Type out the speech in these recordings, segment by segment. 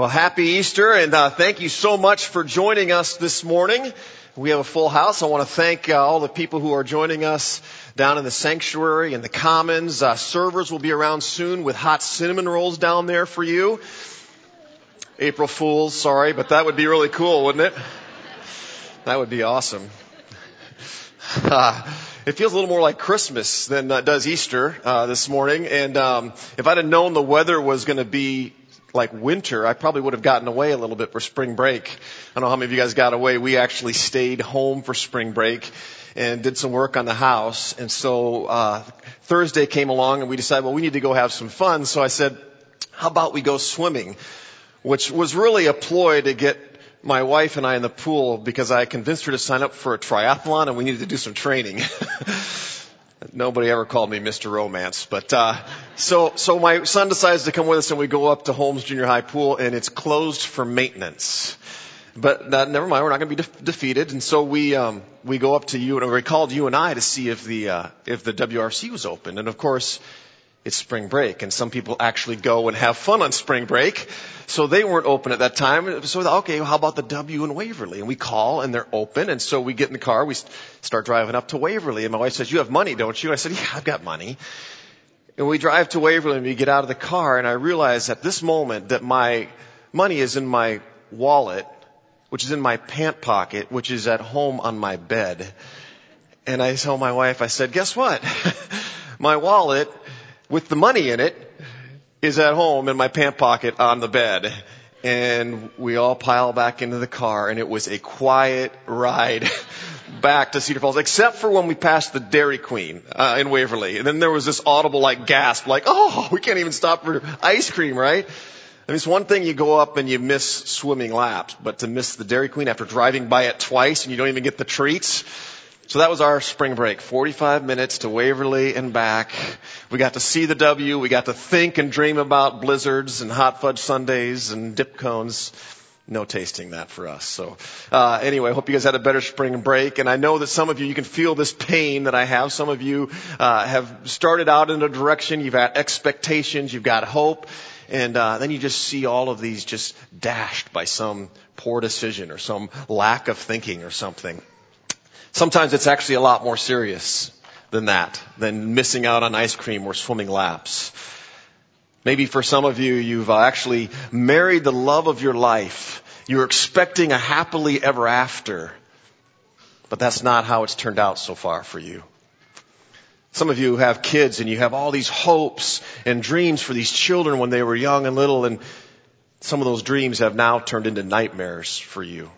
Well, happy Easter and uh, thank you so much for joining us this morning. We have a full house. I want to thank uh, all the people who are joining us down in the sanctuary and the commons. Uh, servers will be around soon with hot cinnamon rolls down there for you. April Fools, sorry, but that would be really cool, wouldn't it? That would be awesome. it feels a little more like Christmas than uh, does Easter uh, this morning. And um, if I'd have known the weather was going to be like winter, I probably would have gotten away a little bit for spring break. I don't know how many of you guys got away. We actually stayed home for spring break and did some work on the house. And so uh, Thursday came along and we decided, well, we need to go have some fun. So I said, how about we go swimming? Which was really a ploy to get my wife and I in the pool because I convinced her to sign up for a triathlon and we needed to do some training. Nobody ever called me Mr. Romance, but uh, so so my son decides to come with us, and we go up to Holmes Junior High Pool, and it's closed for maintenance. But uh, never mind, we're not going to be de- defeated, and so we um, we go up to you, and we called UNI to see if the uh, if the WRC was open, and of course it's spring break and some people actually go and have fun on spring break. So they weren't open at that time. So okay, how about the W in Waverly? And we call and they're open. And so we get in the car, we start driving up to Waverly. And my wife says, you have money, don't you? I said, yeah, I've got money. And we drive to Waverly and we get out of the car and I realize at this moment that my money is in my wallet, which is in my pant pocket, which is at home on my bed. And I tell my wife, I said, guess what? my wallet with the money in it is at home in my pant pocket on the bed. And we all pile back into the car and it was a quiet ride back to Cedar Falls, except for when we passed the Dairy Queen uh, in Waverly. And then there was this audible like gasp, like, oh, we can't even stop for ice cream, right? I mean, it's one thing you go up and you miss swimming laps, but to miss the Dairy Queen after driving by it twice and you don't even get the treats, so that was our spring break. 45 minutes to Waverly and back. We got to see the W. We got to think and dream about blizzards and hot fudge sundaes and dip cones. No tasting that for us. So, uh, anyway, I hope you guys had a better spring break. And I know that some of you, you can feel this pain that I have. Some of you, uh, have started out in a direction. You've had expectations. You've got hope. And, uh, then you just see all of these just dashed by some poor decision or some lack of thinking or something. Sometimes it's actually a lot more serious than that, than missing out on ice cream or swimming laps. Maybe for some of you, you've uh, actually married the love of your life. You're expecting a happily ever after. But that's not how it's turned out so far for you. Some of you have kids and you have all these hopes and dreams for these children when they were young and little and some of those dreams have now turned into nightmares for you.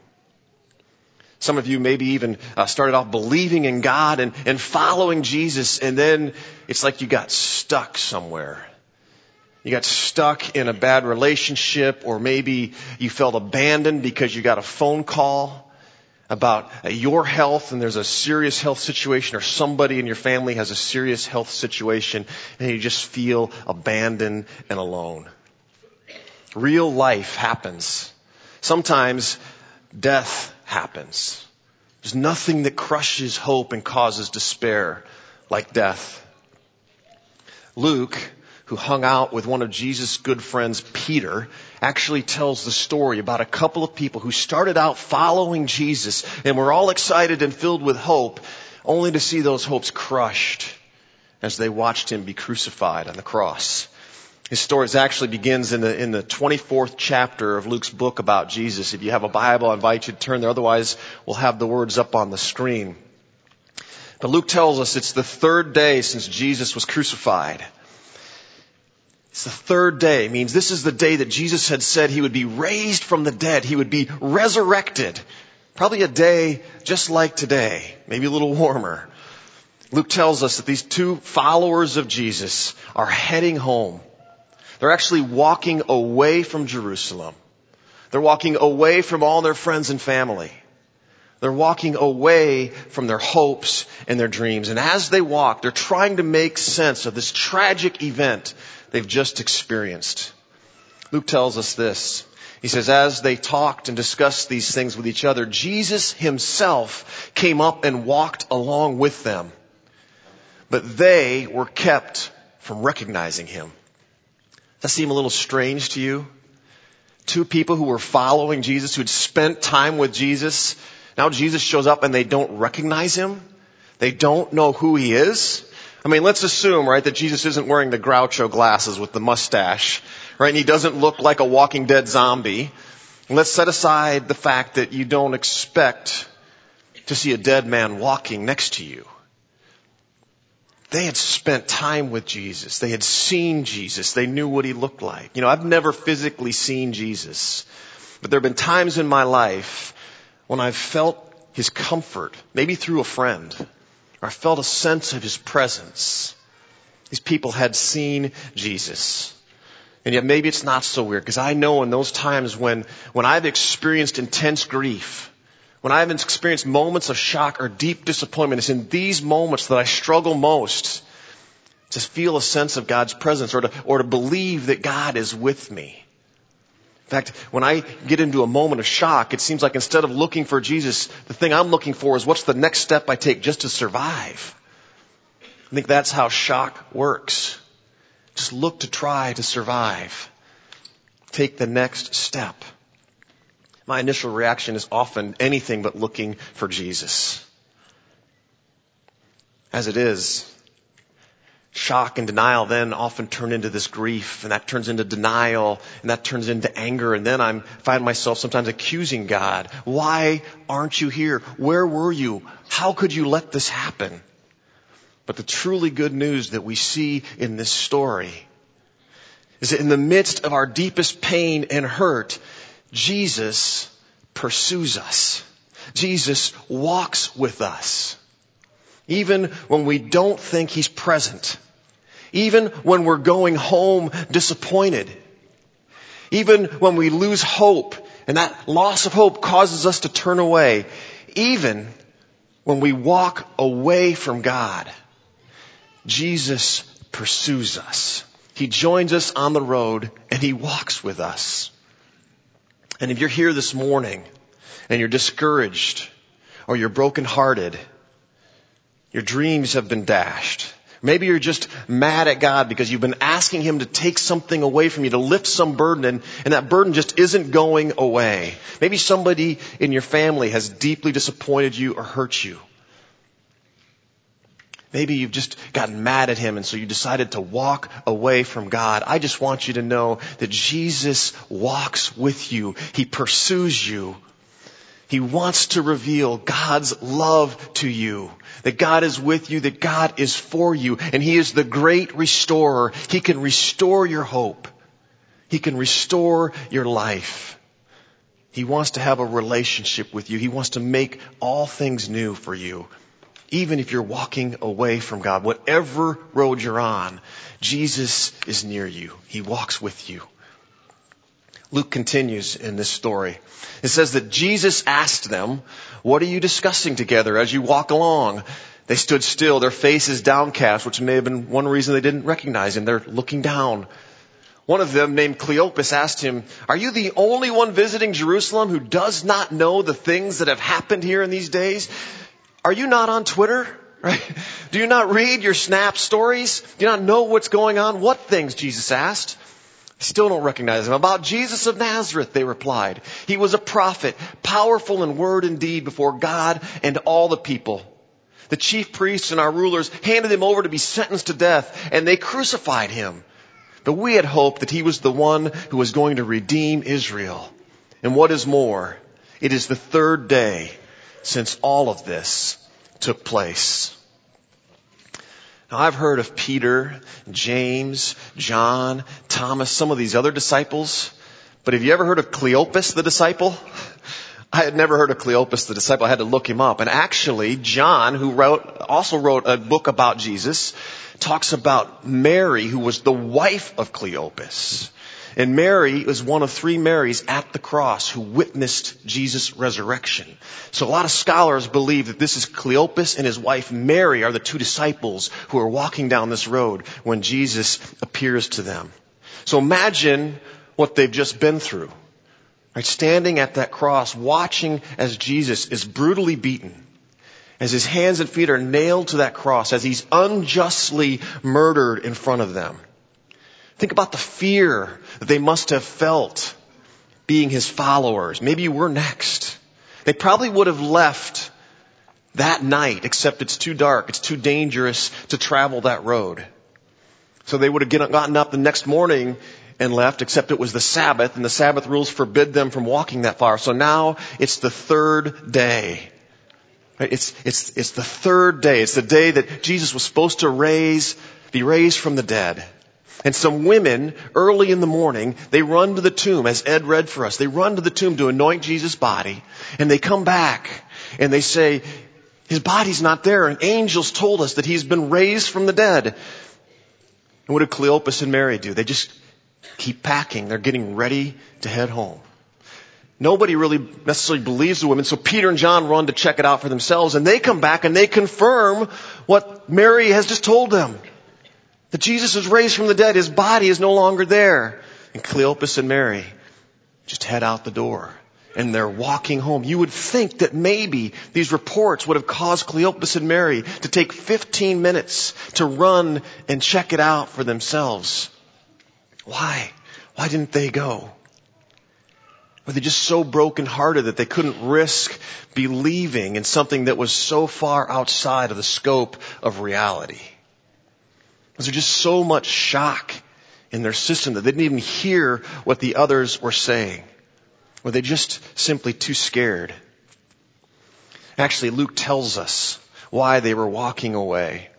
Some of you maybe even uh, started off believing in God and, and following Jesus, and then it's like you got stuck somewhere. You got stuck in a bad relationship, or maybe you felt abandoned because you got a phone call about uh, your health and there's a serious health situation, or somebody in your family has a serious health situation, and you just feel abandoned and alone. Real life happens. Sometimes death happens. There's nothing that crushes hope and causes despair like death. Luke, who hung out with one of Jesus' good friends, Peter, actually tells the story about a couple of people who started out following Jesus and were all excited and filled with hope, only to see those hopes crushed as they watched him be crucified on the cross. His story actually begins in the, in the 24th chapter of Luke's book about Jesus. If you have a Bible, I invite you to turn there. Otherwise, we'll have the words up on the screen. But Luke tells us it's the third day since Jesus was crucified. It's the third day. It means this is the day that Jesus had said he would be raised from the dead. He would be resurrected. Probably a day just like today. Maybe a little warmer. Luke tells us that these two followers of Jesus are heading home they're actually walking away from Jerusalem. They're walking away from all their friends and family. They're walking away from their hopes and their dreams. And as they walk, they're trying to make sense of this tragic event they've just experienced. Luke tells us this. He says, as they talked and discussed these things with each other, Jesus himself came up and walked along with them. But they were kept from recognizing him. That seem a little strange to you? Two people who were following Jesus, who had spent time with Jesus. Now Jesus shows up and they don't recognize him. They don't know who he is. I mean, let's assume, right, that Jesus isn't wearing the Groucho glasses with the mustache, right, and he doesn't look like a walking dead zombie. Let's set aside the fact that you don't expect to see a dead man walking next to you. They had spent time with Jesus. They had seen Jesus. They knew what he looked like. You know, I've never physically seen Jesus, but there have been times in my life when I've felt his comfort, maybe through a friend, or I felt a sense of his presence. These people had seen Jesus. And yet maybe it's not so weird because I know in those times when, when I've experienced intense grief, when I've experienced moments of shock or deep disappointment, it's in these moments that I struggle most to feel a sense of God's presence or to, or to believe that God is with me. In fact, when I get into a moment of shock, it seems like instead of looking for Jesus, the thing I'm looking for is what's the next step I take just to survive. I think that's how shock works. Just look to try to survive. Take the next step. My initial reaction is often anything but looking for Jesus. As it is, shock and denial then often turn into this grief and that turns into denial and that turns into anger and then I find myself sometimes accusing God. Why aren't you here? Where were you? How could you let this happen? But the truly good news that we see in this story is that in the midst of our deepest pain and hurt, Jesus pursues us. Jesus walks with us. Even when we don't think He's present. Even when we're going home disappointed. Even when we lose hope and that loss of hope causes us to turn away. Even when we walk away from God. Jesus pursues us. He joins us on the road and He walks with us. And if you're here this morning and you're discouraged or you're brokenhearted, your dreams have been dashed. Maybe you're just mad at God because you've been asking Him to take something away from you, to lift some burden, and, and, that burden just isn't going away. Maybe somebody in your family has deeply disappointed you or hurt you. Maybe you've just gotten mad at him and so you decided to walk away from God. I just want you to know that Jesus walks with you. He pursues you. He wants to reveal God's love to you. That God is with you, that God is for you, and He is the great restorer. He can restore your hope. He can restore your life. He wants to have a relationship with you. He wants to make all things new for you even if you're walking away from God, whatever road you're on, Jesus is near you. He walks with you. Luke continues in this story. It says that Jesus asked them, what are you discussing together as you walk along? They stood still, their faces downcast, which may have been one reason they didn't recognize him. They're looking down. One of them, named Cleopas, asked him, Are you the only one visiting Jerusalem who does not know the things that have happened here in these days? Are you not on Twitter? Right? Do you not read your Snap stories? Do you not know what's going on? What things? Jesus asked. Still don't recognize him. About Jesus of Nazareth, they replied. He was a prophet, powerful in word and deed before God and all the people. The chief priests and our rulers handed him over to be sentenced to death, and they crucified him. But we had hoped that he was the one who was going to redeem Israel. And what is more, it is the third day since all of this took place. Now I've heard of Peter, James, John, Thomas, some of these other disciples, but have you ever heard of Cleopas the disciple? I had never heard of Cleopas the disciple. I had to look him up. And actually, John, who wrote, also wrote a book about Jesus, talks about Mary, who was the wife of Cleopas. And Mary was one of three Marys at the cross who witnessed Jesus' resurrection. So a lot of scholars believe that this is Cleopas and his wife Mary are the two disciples who are walking down this road when Jesus appears to them. So imagine what they've just been through. Right? Standing at that cross, watching as Jesus is brutally beaten, as his hands and feet are nailed to that cross, as he's unjustly murdered in front of them. Think about the fear that they must have felt being his followers. Maybe you were next. They probably would have left that night, except it's too dark, it's too dangerous to travel that road. So they would have gotten up the next morning and left, except it was the Sabbath, and the Sabbath rules forbid them from walking that far. So now it's the third day. It's, it's, it's the third day. It's the day that Jesus was supposed to raise, be raised from the dead. And some women, early in the morning, they run to the tomb, as Ed read for us. They run to the tomb to anoint Jesus' body, and they come back, and they say, his body's not there, and angels told us that he's been raised from the dead. And what did Cleopas and Mary do? They just keep packing. They're getting ready to head home. Nobody really necessarily believes the women, so Peter and John run to check it out for themselves, and they come back and they confirm what Mary has just told them. That Jesus was raised from the dead. His body is no longer there. And Cleopas and Mary just head out the door. And they're walking home. You would think that maybe these reports would have caused Cleopas and Mary to take 15 minutes to run and check it out for themselves. Why? Why didn't they go? Were they just so brokenhearted that they couldn't risk believing in something that was so far outside of the scope of reality? Was there just so much shock in their system that they didn't even hear what the others were saying? Were they just simply too scared? Actually, Luke tells us why they were walking away.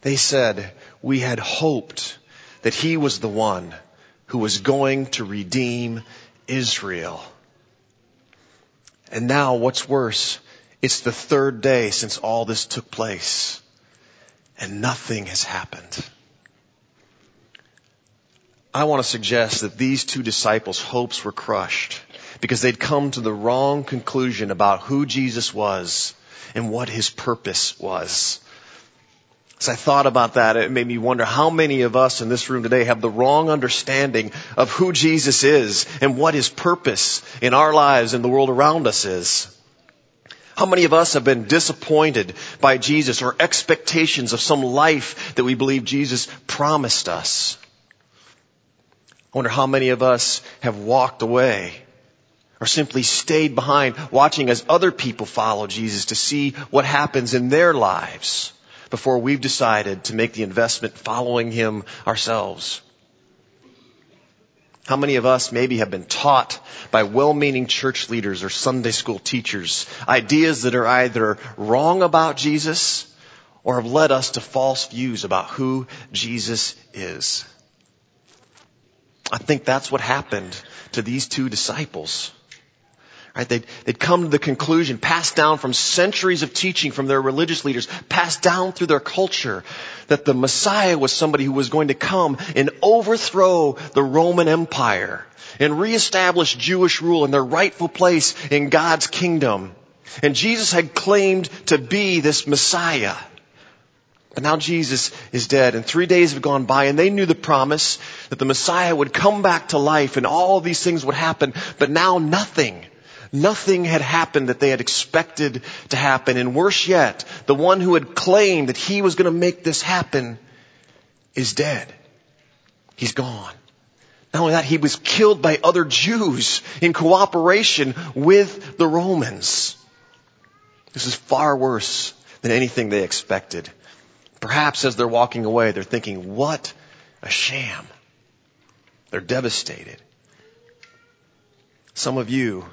They said, we had hoped that he was the one who was going to redeem Israel. And now what's worse, it's the third day since all this took place and nothing has happened. I want to suggest that these two disciples' hopes were crushed because they'd come to the wrong conclusion about who Jesus was and what his purpose was. As I thought about that, it made me wonder how many of us in this room today have the wrong understanding of who Jesus is and what his purpose in our lives and the world around us is. How many of us have been disappointed by Jesus or expectations of some life that we believe Jesus promised us? I wonder how many of us have walked away or simply stayed behind watching as other people follow Jesus to see what happens in their lives before we've decided to make the investment following Him ourselves. How many of us maybe have been taught by well-meaning church leaders or Sunday school teachers ideas that are either wrong about Jesus or have led us to false views about who Jesus is? I think that's what happened to these two disciples. Right? They'd, they'd come to the conclusion, passed down from centuries of teaching from their religious leaders, passed down through their culture, that the Messiah was somebody who was going to come and overthrow the Roman Empire and reestablish Jewish rule in their rightful place in God's kingdom. And Jesus had claimed to be this Messiah. But now Jesus is dead and three days have gone by and they knew the promise that the Messiah would come back to life and all these things would happen, but now nothing. Nothing had happened that they had expected to happen. And worse yet, the one who had claimed that he was going to make this happen is dead. He's gone. Not only that, he was killed by other Jews in cooperation with the Romans. This is far worse than anything they expected. Perhaps as they're walking away, they're thinking, what a sham. They're devastated. Some of you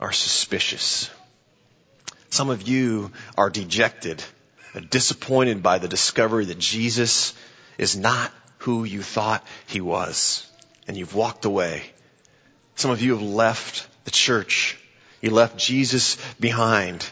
are suspicious. Some of you are dejected, disappointed by the discovery that Jesus is not who you thought he was. And you've walked away. Some of you have left the church. You left Jesus behind.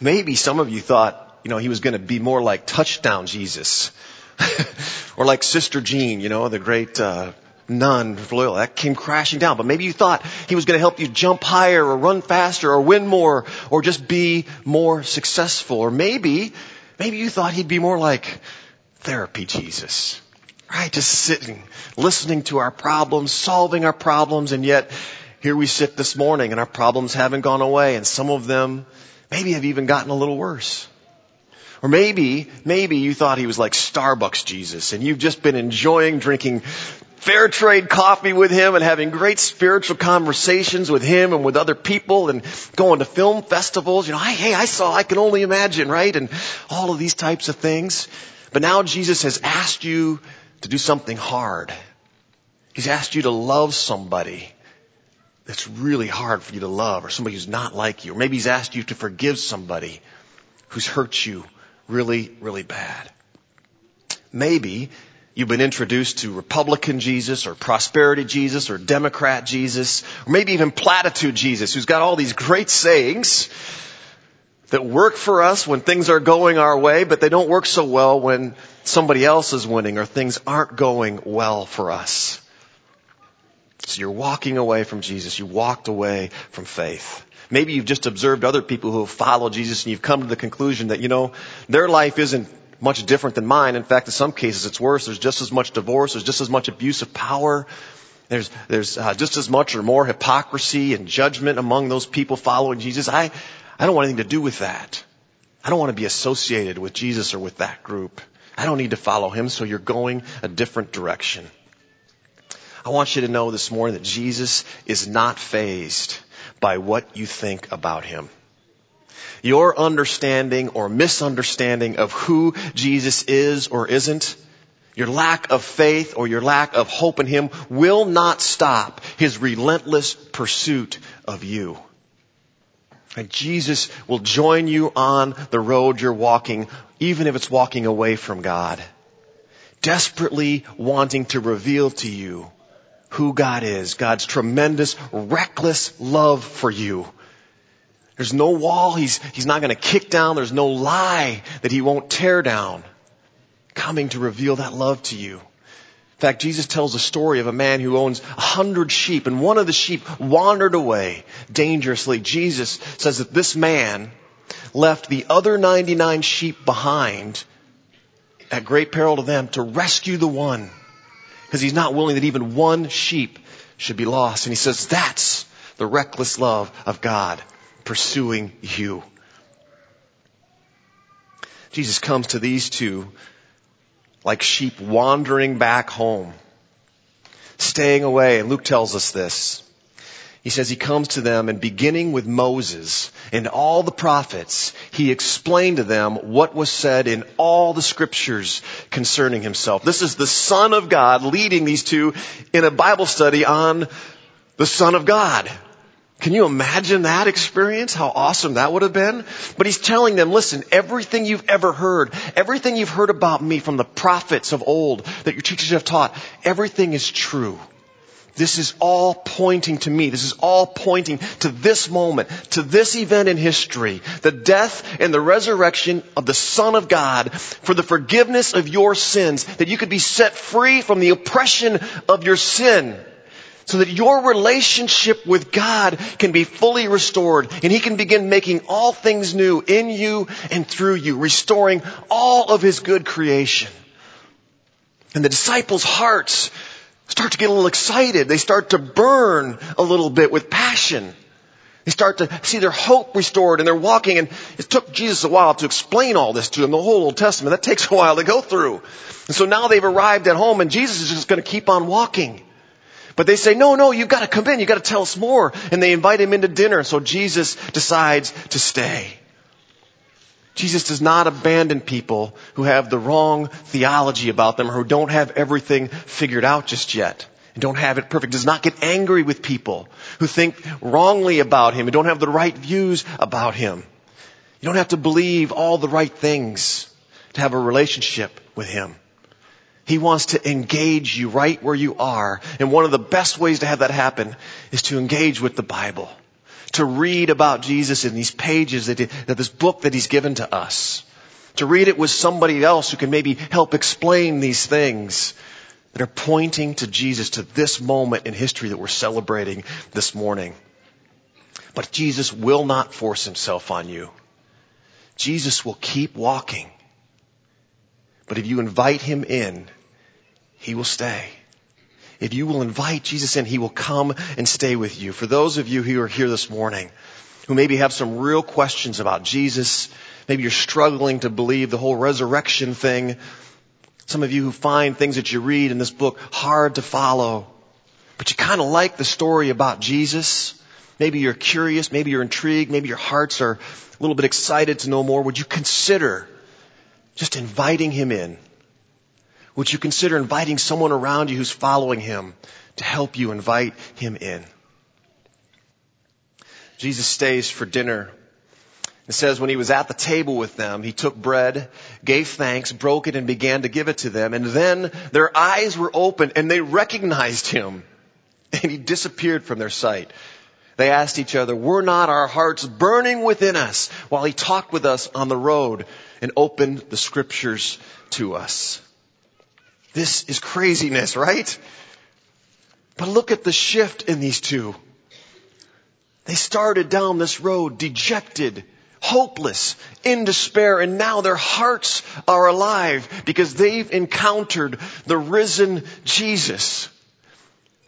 Maybe some of you thought, you know, he was going to be more like touchdown Jesus. or like Sister Jean, you know, the great uh, Nun Loyola. That came crashing down. But maybe you thought he was going to help you jump higher or run faster or win more or just be more successful. Or maybe, maybe you thought he'd be more like therapy Jesus. Right? Just sitting, listening to our problems, solving our problems, and yet here we sit this morning and our problems haven't gone away and some of them maybe have even gotten a little worse. Or maybe, maybe you thought he was like Starbucks Jesus and you've just been enjoying drinking fair trade coffee with him and having great spiritual conversations with him and with other people and going to film festivals. You know, I, hey, I saw, I can only imagine, right? And all of these types of things. But now Jesus has asked you to do something hard. He's asked you to love somebody that's really hard for you to love or somebody who's not like you. Or maybe he's asked you to forgive somebody who's hurt you really, really bad. Maybe you've been introduced to Republican Jesus or prosperity Jesus or Democrat Jesus or maybe even platitude Jesus who's got all these great sayings that work for us when things are going our way, but they don't work so well when somebody else is winning or things aren't going well for us. So you're walking away from Jesus. You walked away from faith. Maybe you've just observed other people who have followed Jesus and you've come to the conclusion that, you know, their life isn't much different than mine. In fact, in some cases it's worse. There's just as much divorce. There's just as much abuse of power. There's, there's uh, just as much or more hypocrisy and judgment among those people following Jesus. I, I don't want anything to do with that. I don't want to be associated with Jesus or with that group. I don't need to follow him, so you're going a different direction. I want you to know this morning that Jesus is not fazed by what you think about him. Your understanding or misunderstanding of who Jesus is or isn't, your lack of faith or your lack of hope in him will not stop his relentless pursuit of you. And Jesus will join you on the road you're walking, even if it's walking away from God. Desperately wanting to reveal to you who God is, God's tremendous, reckless love for you. There's no wall he's, he's not going to kick down. There's no lie that he won't tear down. Coming to reveal that love to you. In fact, Jesus tells a story of a man who owns a hundred sheep and one of the sheep wandered away dangerously. Jesus says that this man left the other 99 sheep behind at great peril to them to rescue the one because he's not willing that even one sheep should be lost. And he says that's the reckless love of God pursuing you. Jesus comes to these two like sheep wandering back home, staying away. And Luke tells us this. He says he comes to them and beginning with Moses and all the prophets, he explained to them what was said in all the scriptures concerning himself. This is the Son of God leading these two in a Bible study on the Son of God. Can you imagine that experience? How awesome that would have been? But he's telling them, listen, everything you've ever heard, everything you've heard about me from the prophets of old that your teachers have taught, everything is true. This is all pointing to me. This is all pointing to this moment, to this event in history, the death and the resurrection of the Son of God for the forgiveness of your sins, that you could be set free from the oppression of your sin so that your relationship with God can be fully restored and He can begin making all things new in you and through you, restoring all of His good creation. And the disciples' hearts start to get a little excited. They start to burn a little bit with passion. They start to see their hope restored and they're walking and it took Jesus a while to explain all this to them, the whole Old Testament. That takes a while to go through. And so now they've arrived at home and Jesus is just going to keep on walking. But they say, no, no, you've got to come in. You've got to tell us more. And they invite him into dinner. So Jesus decides to stay. Jesus does not abandon people who have the wrong theology about them or who don't have everything figured out just yet and don't have it perfect. Does not get angry with people who think wrongly about him and don't have the right views about him. You don't have to believe all the right things to have a relationship with him. He wants to engage you right where you are. And one of the best ways to have that happen is to engage with the Bible. To read about Jesus in these pages that, he, that this book that he's given to us. To read it with somebody else who can maybe help explain these things that are pointing to Jesus to this moment in history that we're celebrating this morning. But Jesus will not force himself on you. Jesus will keep walking. But if you invite him in, he will stay. If you will invite Jesus in, He will come and stay with you. For those of you who are here this morning, who maybe have some real questions about Jesus, maybe you're struggling to believe the whole resurrection thing, Some of you who find things that you read in this book hard to follow, but you kind of like the story about Jesus. Maybe you're curious, maybe you're intrigued, maybe your hearts are a little bit excited to know more. Would you consider just inviting him in? Would you consider inviting someone around you who's following him to help you invite him in? Jesus stays for dinner. It says when he was at the table with them, he took bread, gave thanks, broke it, and began to give it to them. And then their eyes were opened and they recognized him. And he disappeared from their sight. They asked each other, were not our hearts burning within us while he talked with us on the road and opened the scriptures to us? This is craziness, right? But look at the shift in these two. They started down this road dejected, hopeless, in despair, and now their hearts are alive because they've encountered the risen Jesus.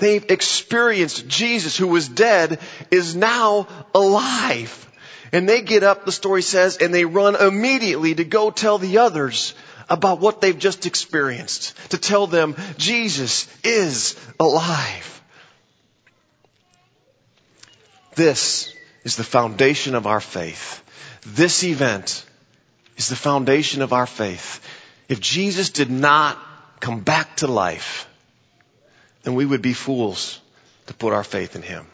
They've experienced Jesus who was dead is now alive. And they get up, the story says, and they run immediately to go tell the others about what they've just experienced, to tell them Jesus is alive. This is the foundation of our faith. This event is the foundation of our faith. If Jesus did not come back to life, then we would be fools to put our faith in Him.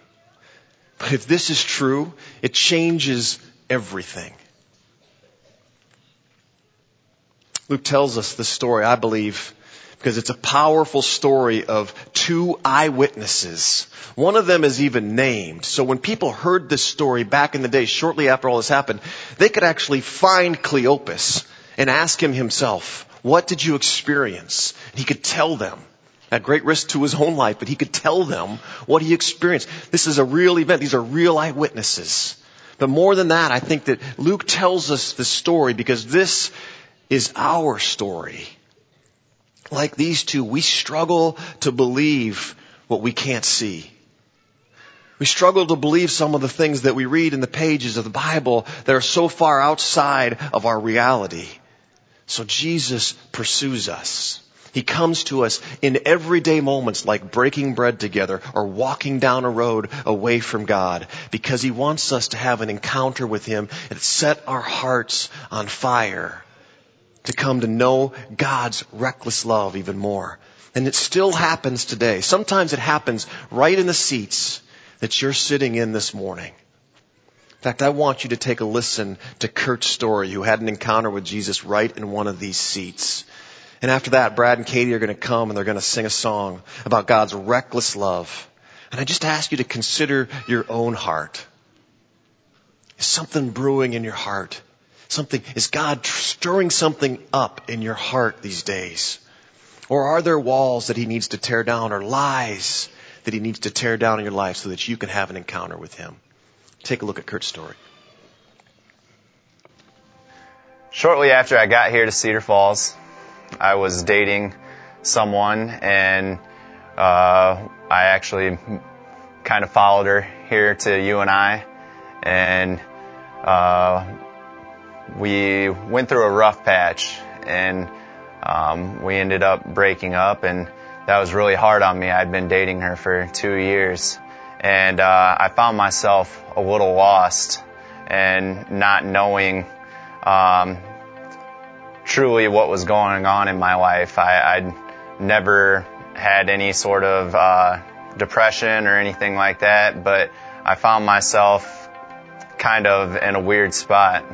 But if this is true, it changes everything. Luke tells us this story, I believe, because it's a powerful story of two eyewitnesses. One of them is even named. So when people heard this story back in the day, shortly after all this happened, they could actually find Cleopas and ask him himself, what did you experience? And he could tell them at great risk to his own life, but he could tell them what he experienced. This is a real event. These are real eyewitnesses. But more than that, I think that Luke tells us this story because this is our story. Like these two, we struggle to believe what we can't see. We struggle to believe some of the things that we read in the pages of the Bible that are so far outside of our reality. So Jesus pursues us. He comes to us in everyday moments like breaking bread together or walking down a road away from God because He wants us to have an encounter with Him and set our hearts on fire to come to know God's reckless love even more. And it still happens today. Sometimes it happens right in the seats that you're sitting in this morning. In fact, I want you to take a listen to Kurt's story, who had an encounter with Jesus right in one of these seats. And after that, Brad and Katie are going to come and they're going to sing a song about God's reckless love. And I just ask you to consider your own heart. Is something brewing in your heart? Something, is God stirring something up in your heart these days? Or are there walls that He needs to tear down or lies that He needs to tear down in your life so that you can have an encounter with Him? Take a look at Kurt's story. Shortly after I got here to Cedar Falls, I was dating someone and uh, I actually kind of followed her here to UNI and I and uh, we went through a rough patch and um, we ended up breaking up and that was really hard on me. I'd been dating her for two years and uh, I found myself a little lost and not knowing um, truly what was going on in my life. I, I'd never had any sort of uh, depression or anything like that, but I found myself kind of in a weird spot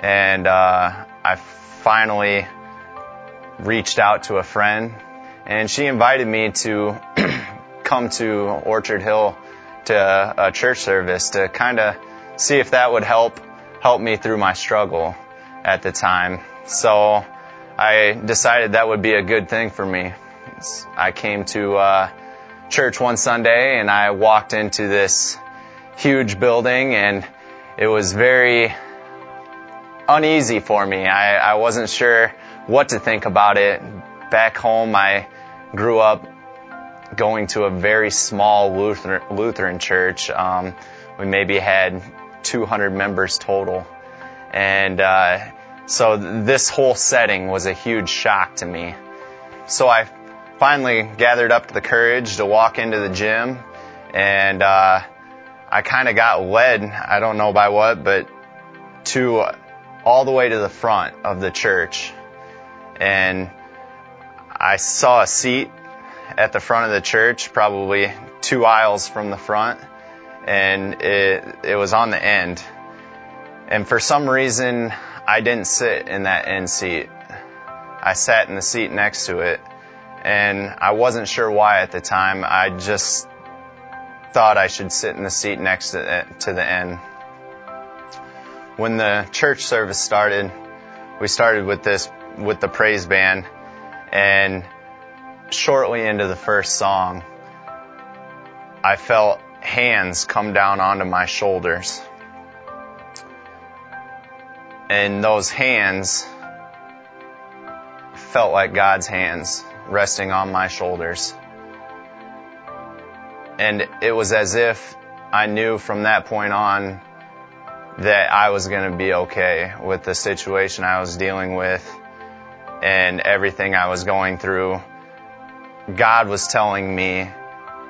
and uh, I finally reached out to a friend, and she invited me to come to Orchard Hill to a church service to kind of see if that would help help me through my struggle at the time. So I decided that would be a good thing for me. I came to uh, church one Sunday and I walked into this huge building and it was very uneasy for me. I, I wasn't sure what to think about it. Back home, I grew up going to a very small Lutheran, Lutheran church. Um, we maybe had 200 members total. And uh, so this whole setting was a huge shock to me. so I finally gathered up the courage to walk into the gym, and uh, I kind of got led, I don't know by what, but to all the way to the front of the church. And I saw a seat at the front of the church, probably two aisles from the front, and it, it was on the end. And for some reason, I didn't sit in that end seat. I sat in the seat next to it, and I wasn't sure why at the time. I just thought I should sit in the seat next to the, to the end. When the church service started, we started with this, with the praise band, and shortly into the first song, I felt hands come down onto my shoulders. And those hands felt like God's hands resting on my shoulders. And it was as if I knew from that point on that I was going to be okay with the situation I was dealing with and everything I was going through. God was telling me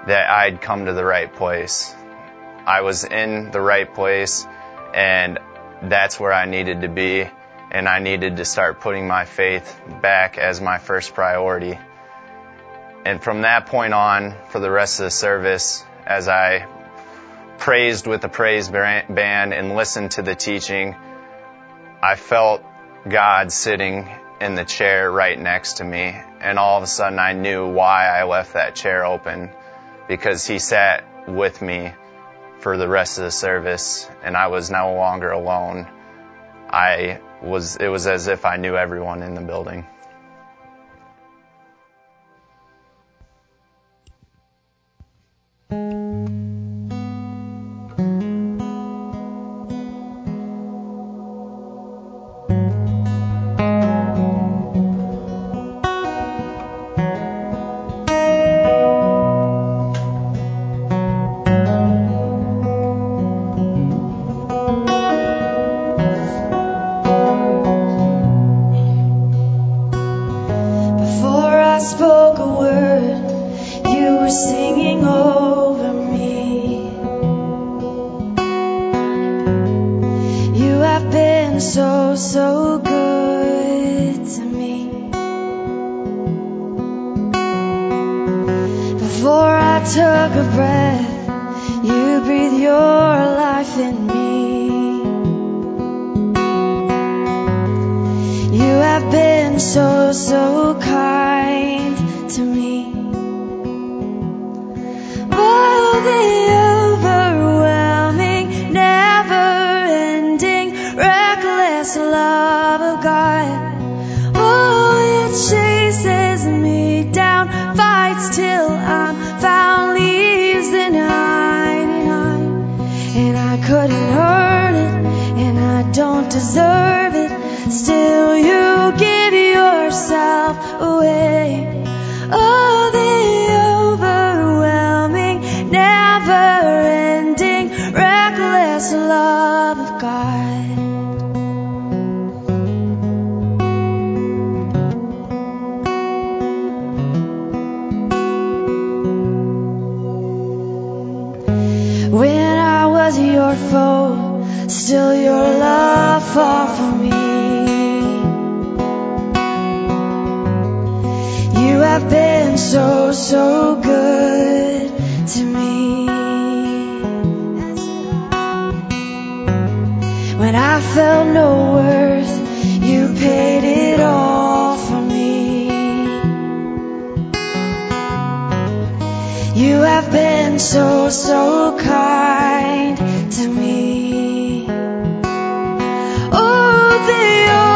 that I'd come to the right place. I was in the right place and that's where I needed to be and I needed to start putting my faith back as my first priority. And from that point on, for the rest of the service, as I praised with the praise band and listened to the teaching, I felt God sitting in the chair right next to me. And all of a sudden I knew why I left that chair open because he sat with me for the rest of the service and I was no longer alone. I was, it was as if I knew everyone in the building. me. You have been so, so kind to me. have been so, so good to me. When I felt no worth, you paid it all for me. You have been so, so kind to me. Oh, the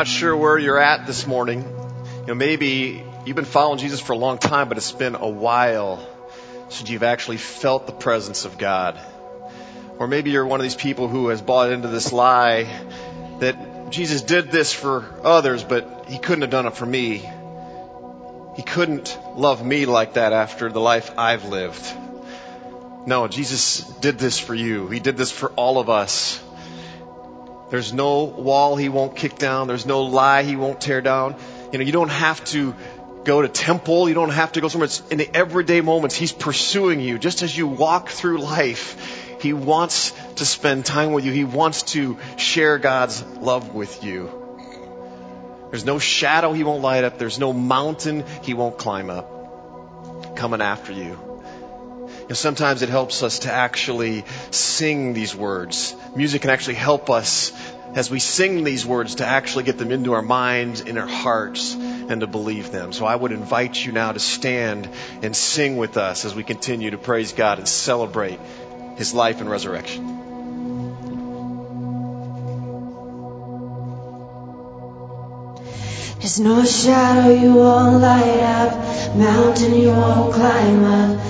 not sure where you're at this morning. You know, maybe you've been following Jesus for a long time, but it's been a while since you've actually felt the presence of God. Or maybe you're one of these people who has bought into this lie that Jesus did this for others, but he couldn't have done it for me. He couldn't love me like that after the life I've lived. No, Jesus did this for you. He did this for all of us. There's no wall he won't kick down. There's no lie he won't tear down. You know, you don't have to go to temple. You don't have to go somewhere. It's in the everyday moments. He's pursuing you. Just as you walk through life, he wants to spend time with you. He wants to share God's love with you. There's no shadow he won't light up. There's no mountain he won't climb up. Coming after you. Sometimes it helps us to actually sing these words. Music can actually help us as we sing these words to actually get them into our minds, in our hearts, and to believe them. So I would invite you now to stand and sing with us as we continue to praise God and celebrate His life and resurrection. There's no shadow you won't light up, mountain you won't climb up,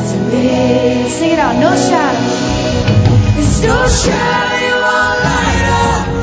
after me. Sing it out, no shadow. There's no shadow you won't light up,